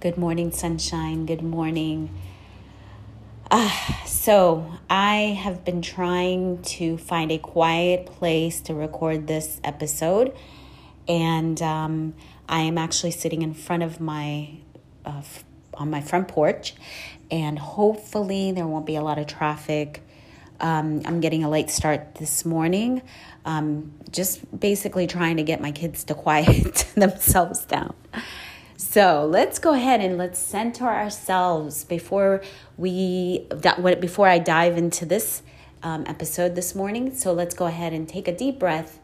Good morning, sunshine. Good morning. Uh, so, I have been trying to find a quiet place to record this episode, and um, I am actually sitting in front of my uh, on my front porch, and hopefully there won't be a lot of traffic. Um, I'm getting a late start this morning. Um, just basically trying to get my kids to quiet themselves down. So let's go ahead and let's center ourselves before we before I dive into this um, episode this morning. So let's go ahead and take a deep breath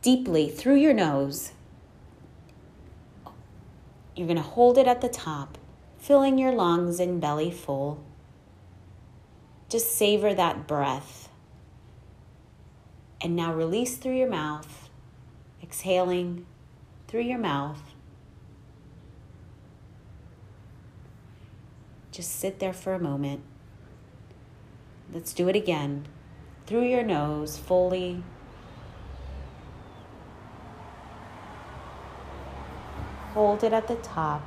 deeply through your nose. You're going to hold it at the top, filling your lungs and belly full. Just savor that breath. And now release through your mouth, exhaling through your mouth. Just sit there for a moment. Let's do it again. Through your nose, fully. Hold it at the top.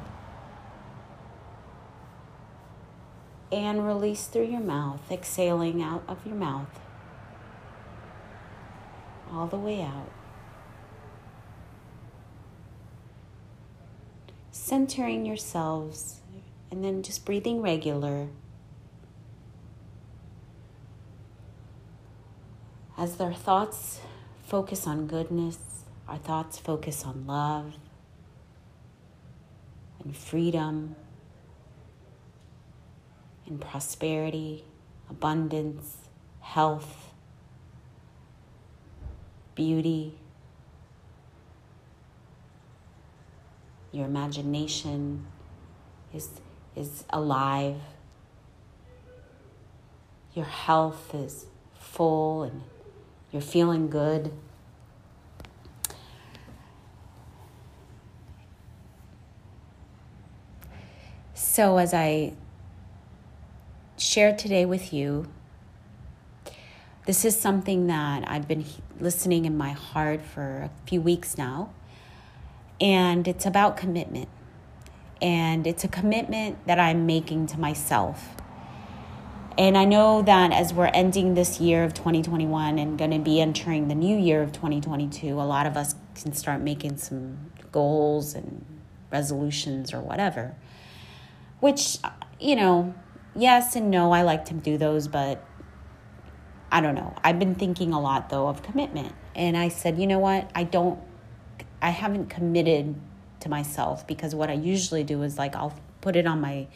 And release through your mouth, exhaling out of your mouth. All the way out. Centering yourselves and then just breathing regular. As our thoughts focus on goodness, our thoughts focus on love and freedom and prosperity, abundance, health, beauty, your imagination is is alive. Your health is full and you're feeling good. So, as I share today with you, this is something that I've been listening in my heart for a few weeks now, and it's about commitment and it's a commitment that I'm making to myself. And I know that as we're ending this year of 2021 and going to be entering the new year of 2022, a lot of us can start making some goals and resolutions or whatever. Which, you know, yes and no, I like to do those, but I don't know. I've been thinking a lot though of commitment. And I said, you know what? I don't, I haven't committed to myself because what I usually do is like I'll put it on my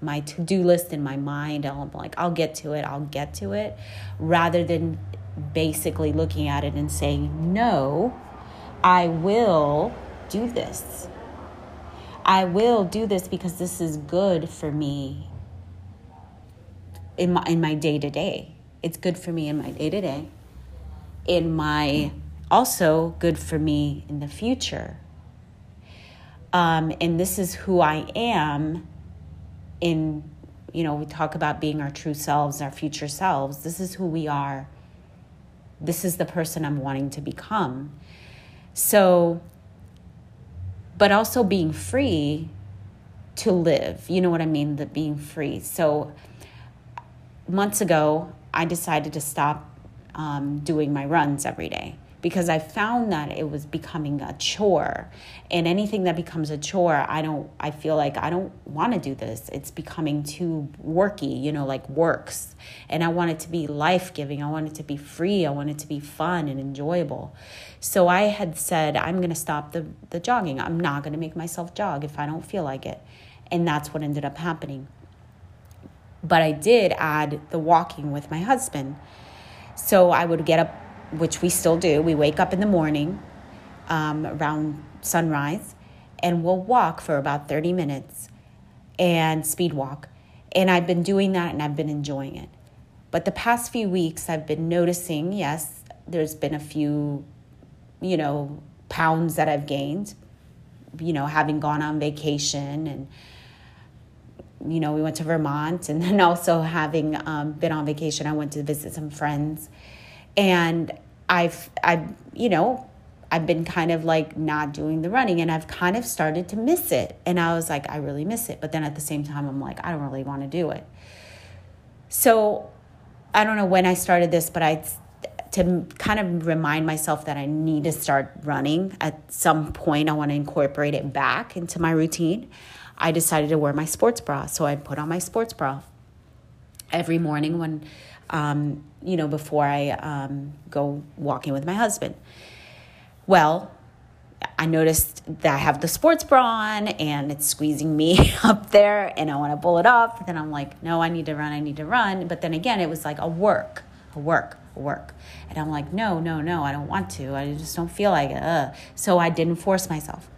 my to-do list in my mind. I'll like I'll get to it, I'll get to it rather than basically looking at it and saying, "No, I will do this. I will do this because this is good for me in my in my day-to-day. It's good for me in my day-to-day. In my also good for me in the future um, and this is who I am in, you know, we talk about being our true selves, our future selves. This is who we are. This is the person I'm wanting to become. So, but also being free to live. You know what I mean? That being free. So, months ago, I decided to stop um, doing my runs every day because I found that it was becoming a chore. And anything that becomes a chore, I don't I feel like I don't want to do this. It's becoming too worky, you know, like works. And I want it to be life-giving. I want it to be free. I want it to be fun and enjoyable. So I had said I'm going to stop the the jogging. I'm not going to make myself jog if I don't feel like it. And that's what ended up happening. But I did add the walking with my husband. So I would get up which we still do. We wake up in the morning um, around sunrise and we'll walk for about 30 minutes and speed walk. And I've been doing that and I've been enjoying it. But the past few weeks, I've been noticing yes, there's been a few, you know, pounds that I've gained, you know, having gone on vacation and, you know, we went to Vermont and then also having um, been on vacation, I went to visit some friends. And I've, I've, you know, I've been kind of like not doing the running and I've kind of started to miss it. And I was like, I really miss it. But then at the same time, I'm like, I don't really want to do it. So I don't know when I started this, but I, to kind of remind myself that I need to start running at some point, I want to incorporate it back into my routine. I decided to wear my sports bra. So I put on my sports bra every morning when, um, you know, before I um, go walking with my husband. Well, I noticed that I have the sports bra on and it's squeezing me up there and I want to pull it off. Then I'm like, no, I need to run, I need to run. But then again, it was like a work, a work, a work. And I'm like, no, no, no, I don't want to. I just don't feel like it. Ugh. So I didn't force myself.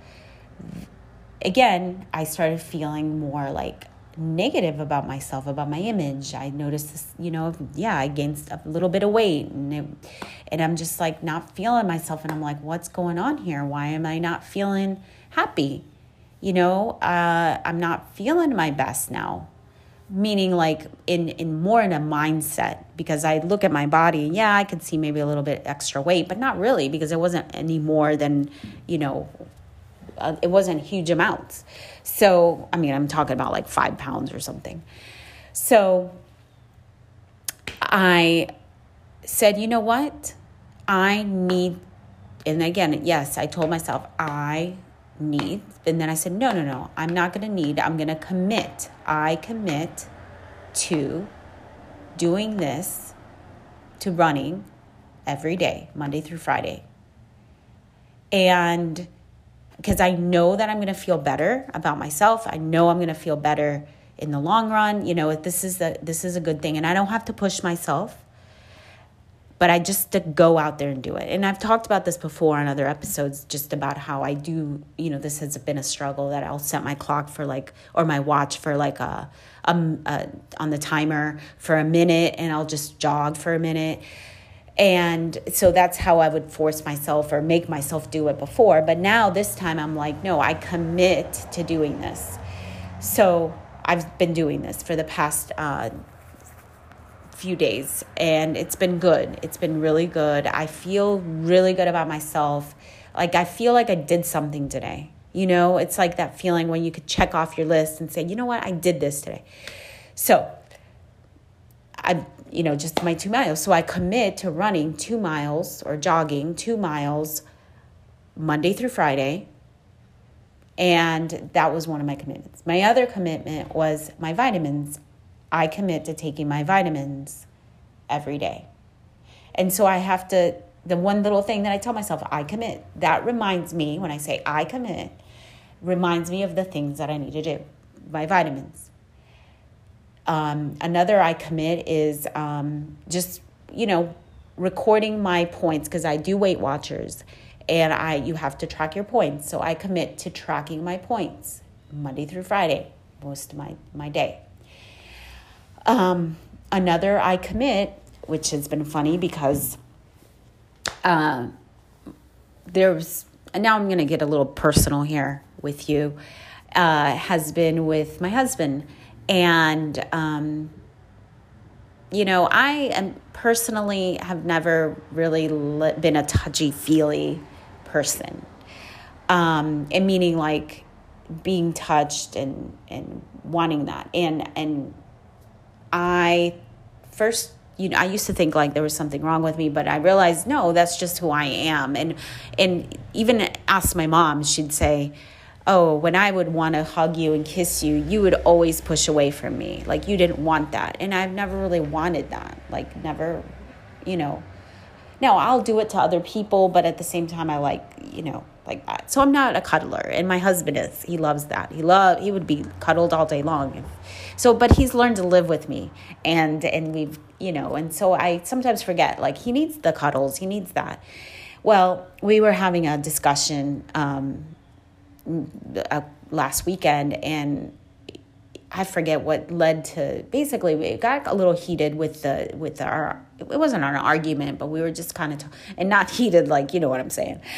Again, I started feeling more like negative about myself, about my image. I noticed this, you know, yeah, I gained a little bit of weight and it, and I'm just like not feeling myself and I'm like, what's going on here? Why am I not feeling happy? You know, uh, I'm not feeling my best now. Meaning like in in more in a mindset because I look at my body yeah, I could see maybe a little bit extra weight, but not really because it wasn't any more than, you know, uh, it wasn't huge amounts. So, I mean, I'm talking about like five pounds or something. So, I said, you know what? I need, and again, yes, I told myself, I need, and then I said, no, no, no, I'm not going to need, I'm going to commit. I commit to doing this, to running every day, Monday through Friday. And because I know that I'm going to feel better about myself. I know I'm going to feel better in the long run. You know, this is the this is a good thing, and I don't have to push myself. But I just to go out there and do it. And I've talked about this before on other episodes, just about how I do. You know, this has been a struggle that I'll set my clock for like or my watch for like a, a, a on the timer for a minute, and I'll just jog for a minute and so that's how I would force myself or make myself do it before. But now this time I'm like, no, I commit to doing this. So I've been doing this for the past uh, few days and it's been good. It's been really good. I feel really good about myself. Like I feel like I did something today. You know, it's like that feeling when you could check off your list and say, you know what, I did this today. So I you know, just my two miles. So I commit to running two miles or jogging two miles Monday through Friday. And that was one of my commitments. My other commitment was my vitamins. I commit to taking my vitamins every day. And so I have to, the one little thing that I tell myself, I commit, that reminds me, when I say I commit, reminds me of the things that I need to do, my vitamins. Um, another I commit is um, just, you know, recording my points because I do Weight Watchers and I you have to track your points. So I commit to tracking my points Monday through Friday, most of my, my day. Um, another I commit, which has been funny because uh, there's, and now I'm going to get a little personal here with you, uh, has been with my husband and, um, you know, I am personally have never really been a touchy feely person. Um, and meaning like being touched and, and wanting that. And, and I first you know, I used to think like there was something wrong with me, but I realized no, that's just who I am. And and even ask my mom, she'd say, oh, when I would want to hug you and kiss you, you would always push away from me. Like you didn't want that. And I've never really wanted that. Like, never, you know. Now, I'll do it to other people, but at the same time, I like, you know, like that. So I'm not a cuddler, and my husband is. He loves that. He love he would be cuddled all day long. So, but he's learned to live with me, and and we've you know, and so I sometimes forget like he needs the cuddles, he needs that. Well, we were having a discussion um, uh, last weekend and I forget what led to basically it got a little heated with the with our it wasn't an argument but we were just kind of and not heated like you know what I'm saying?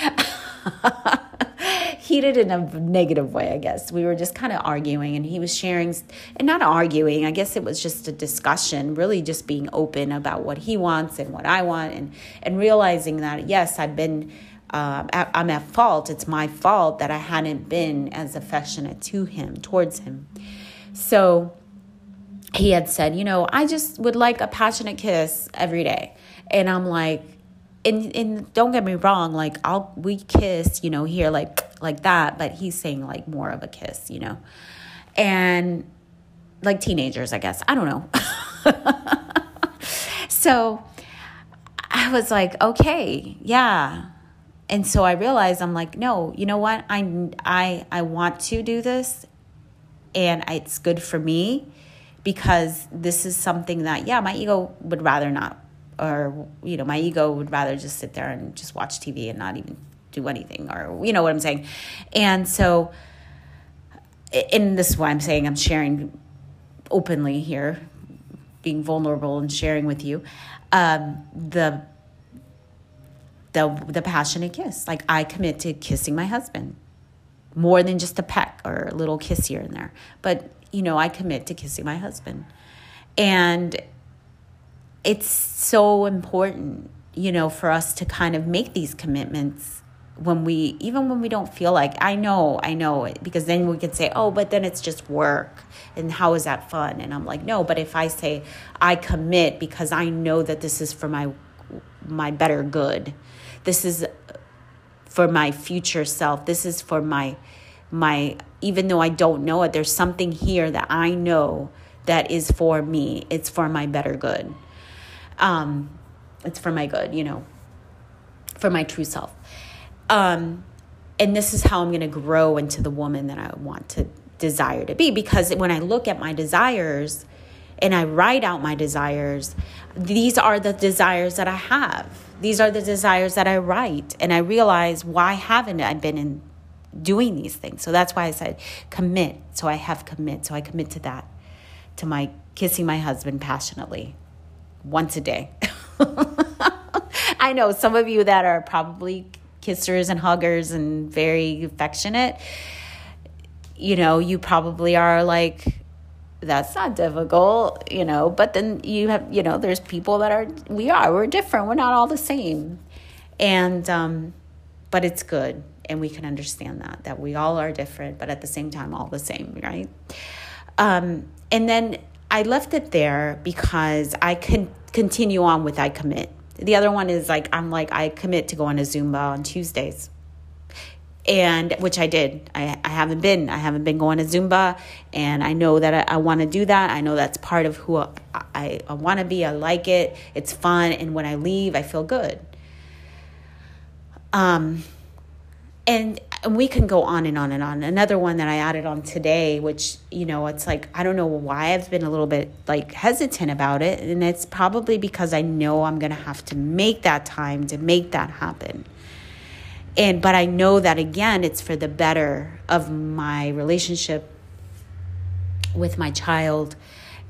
Heated in a negative way I guess. We were just kind of arguing and he was sharing and not arguing I guess it was just a discussion really just being open about what he wants and what I want and and realizing that yes I've been um, I'm at fault. It's my fault that I hadn't been as affectionate to him, towards him. So he had said, you know, I just would like a passionate kiss every day. And I'm like, and, and don't get me wrong, like I'll we kiss, you know, here like like that, but he's saying like more of a kiss, you know. And like teenagers, I guess. I don't know. so I was like, okay, yeah and so I realized I'm like, no, you know what? I I I want to do this, and it's good for me because this is something that yeah, my ego would rather not, or you know, my ego would rather just sit there and just watch TV and not even do anything, or you know what I'm saying, and so. And this is why I'm saying I'm sharing openly here, being vulnerable and sharing with you. Um, the the the passionate kiss. Like I commit to kissing my husband more than just a peck or a little kiss here and there. But you know, I commit to kissing my husband. And it's so important, you know, for us to kind of make these commitments when we even when we don't feel like I know, I know it because then we can say, "Oh, but then it's just work." And how is that fun? And I'm like, "No, but if I say I commit because I know that this is for my my better good this is for my future self. This is for my my even though i don't know it there's something here that i know that is for me. It's for my better good. Um it's for my good you know for my true self. Um and this is how i'm going to grow into the woman that i want to desire to be. Because when i look at my desires and i write out my desires these are the desires that i have these are the desires that I write. And I realize why haven't I been in doing these things? So that's why I said commit. So I have commit. So I commit to that, to my kissing my husband passionately once a day. I know some of you that are probably kissers and huggers and very affectionate, you know, you probably are like, that's not difficult, you know. But then you have, you know, there's people that are, we are, we're different. We're not all the same. And, um, but it's good. And we can understand that, that we all are different, but at the same time, all the same, right? Um, and then I left it there because I can continue on with I commit. The other one is like, I'm like, I commit to go on a Zumba on Tuesdays and which I did. I, I haven't been. I haven't been going to Zumba, and I know that I, I want to do that. I know that's part of who I, I, I want to be. I like it. It's fun, and when I leave, I feel good. Um, and and we can go on and on and on. Another one that I added on today, which you know, it's like I don't know why I've been a little bit like hesitant about it, and it's probably because I know I'm gonna have to make that time to make that happen and but i know that again it's for the better of my relationship with my child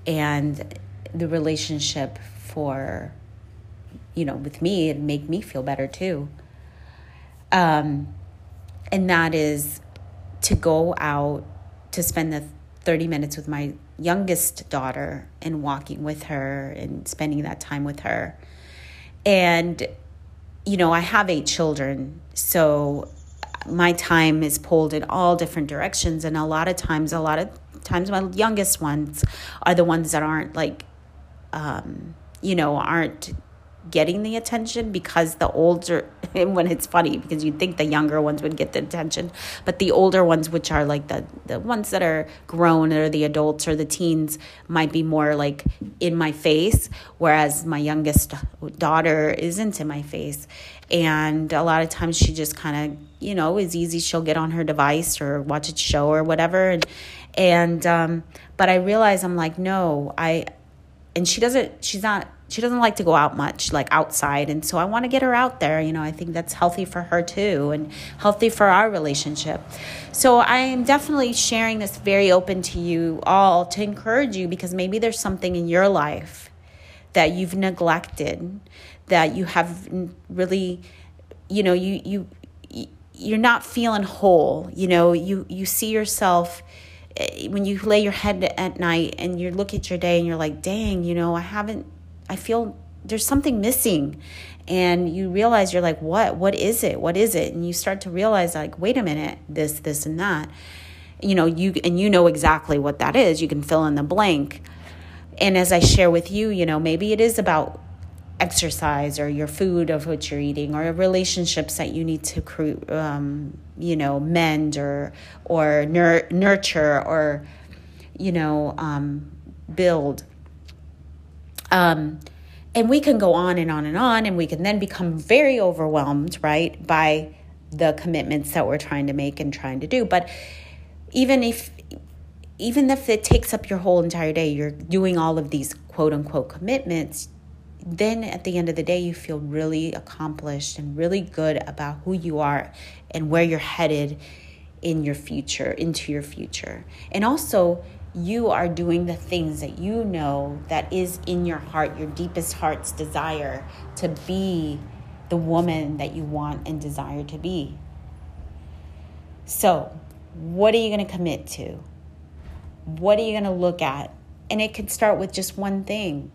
and the relationship for you know with me. And make me feel better too. Um and that is to go out to spend the 30 minutes with my youngest daughter and walking with her and spending that time with her. And you know, I have eight children, so my time is pulled in all different directions. And a lot of times, a lot of times, my youngest ones are the ones that aren't like, um, you know, aren't getting the attention because the older when it's funny because you'd think the younger ones would get the attention but the older ones which are like the the ones that are grown or the adults or the teens might be more like in my face whereas my youngest daughter isn't in my face. And a lot of times she just kind of you know is easy she'll get on her device or watch a show or whatever and and um but i realize i'm like no i and she doesn't she's not she doesn't like to go out much like outside and so i want to get her out there you know i think that's healthy for her too and healthy for our relationship. So i am definitely sharing this very open to you all to encourage you because maybe there's something in your life that you've neglected that you have really you know you you you're not feeling whole you know you you see yourself eh, when you lay your head at night and you look at your day and you're like dang you know i haven't I feel there's something missing. And you realize you're like, what? What is it? What is it? And you start to realize, like, wait a minute, this, this, and that. You know, you and you know exactly what that is. You can fill in the blank. And as I share with you, you know, maybe it is about exercise or your food of what you're eating or relationships that you need to um, you know mend or or nur- nurture or you know um, build um, and we can go on and on and on, and we can then become very overwhelmed, right, by the commitments that we're trying to make and trying to do. But even if even if it takes up your whole entire day, you're doing all of these quote unquote commitments, then at the end of the day, you feel really accomplished and really good about who you are and where you're headed in your future, into your future. And also, you are doing the things that you know that is in your heart, your deepest heart's desire to be the woman that you want and desire to be. So, what are you going to commit to? What are you going to look at? And it could start with just one thing.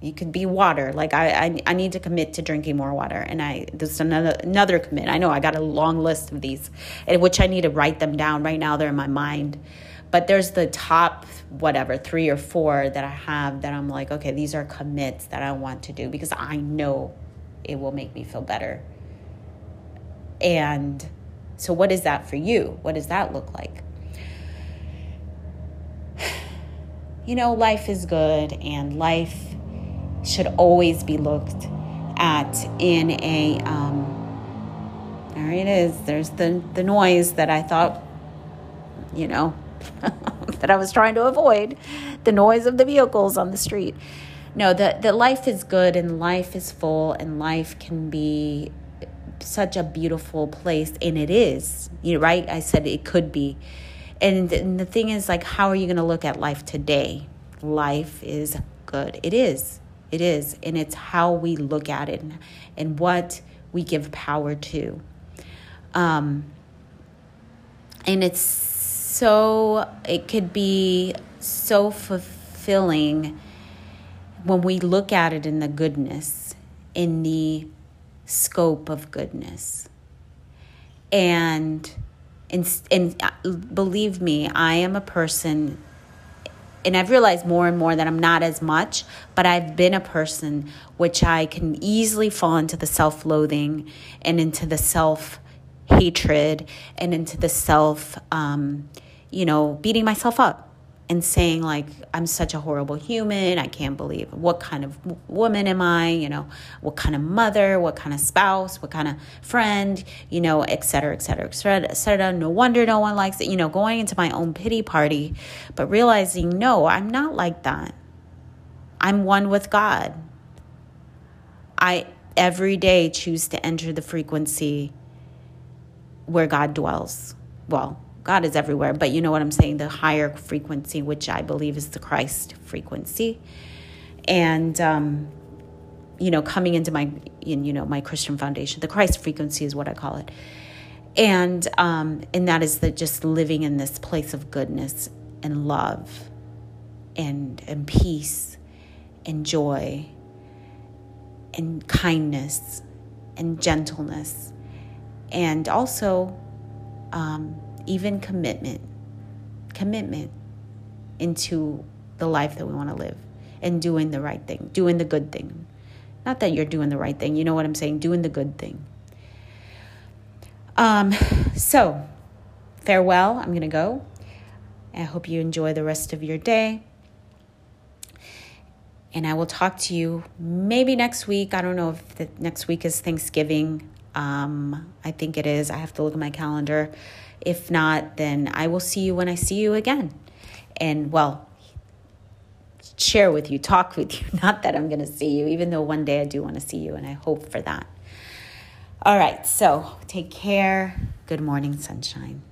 You could be water. Like I, I, I need to commit to drinking more water, and I there's another another commit. I know I got a long list of these, which I need to write them down right now. They're in my mind but there's the top, whatever, three or four that I have that I'm like, okay, these are commits that I want to do because I know it will make me feel better. And so, what is that for you? What does that look like? You know, life is good and life should always be looked at in a um, there it is there's the the noise that i thought you know that I was trying to avoid the noise of the vehicles on the street. No, that the life is good and life is full and life can be such a beautiful place and it is. You know, right? I said it could be. And, and the thing is like how are you going to look at life today? Life is good. It is. It is. And it's how we look at it and, and what we give power to. Um and it's so it could be so fulfilling when we look at it in the goodness, in the scope of goodness. And and, and believe me, I am a person and I've realized more and more that I'm not as much, but I've been a person which I can easily fall into the self loathing and into the self hatred and into the self um, you know, beating myself up and saying like I'm such a horrible human. I can't believe what kind of woman am I? You know, what kind of mother? What kind of spouse? What kind of friend? You know, et cetera, et cetera, et cetera, et cetera. No wonder no one likes it. You know, going into my own pity party, but realizing no, I'm not like that. I'm one with God. I every day choose to enter the frequency where God dwells. Well, God is everywhere, but you know what I'm saying? The higher frequency, which I believe is the Christ frequency. And, um, you know, coming into my, in, you know, my Christian foundation, the Christ frequency is what I call it. And, um, and that is the just living in this place of goodness and love and, and peace and joy and kindness and gentleness and also um, even commitment, commitment into the life that we want to live and doing the right thing, doing the good thing. Not that you're doing the right thing, you know what I'm saying? Doing the good thing. Um, so, farewell. I'm going to go. I hope you enjoy the rest of your day. And I will talk to you maybe next week. I don't know if the next week is Thanksgiving. Um, I think it is. I have to look at my calendar. If not, then I will see you when I see you again. And well, share with you, talk with you. Not that I'm going to see you, even though one day I do want to see you, and I hope for that. All right, so take care. Good morning, sunshine.